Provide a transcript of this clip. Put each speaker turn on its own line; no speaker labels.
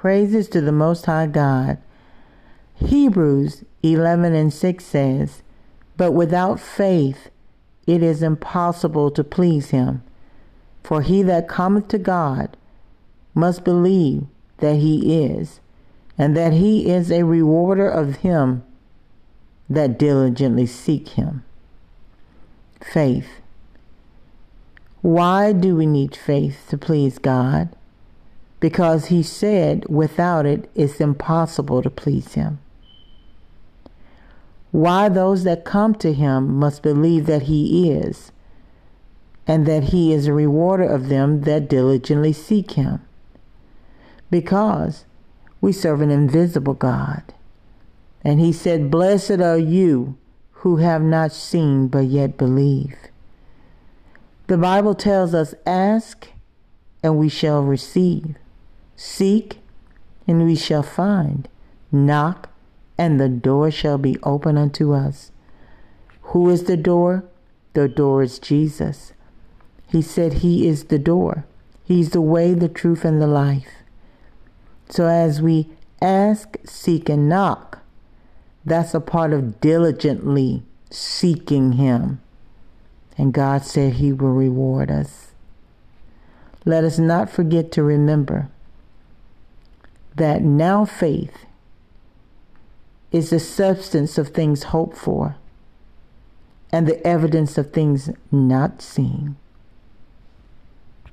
Praises to the Most High God. Hebrews 11 and 6 says, But without faith it is impossible to please him. For he that cometh to God must believe that he is, and that he is a rewarder of him that diligently seek him. Faith. Why do we need faith to please God? Because he said without it it's impossible to please him. Why those that come to him must believe that he is, and that he is a rewarder of them that diligently seek him. Because we serve an invisible God. And he said, Blessed are you who have not seen but yet believe. The Bible tells us, Ask and we shall receive. Seek, and we shall find. Knock, and the door shall be open unto us. Who is the door? The door is Jesus. He said he is the door. He's the way, the truth, and the life. So as we ask, seek, and knock, that's a part of diligently seeking him. And God said he will reward us. Let us not forget to remember that now faith is the substance of things hoped for and the evidence of things not seen.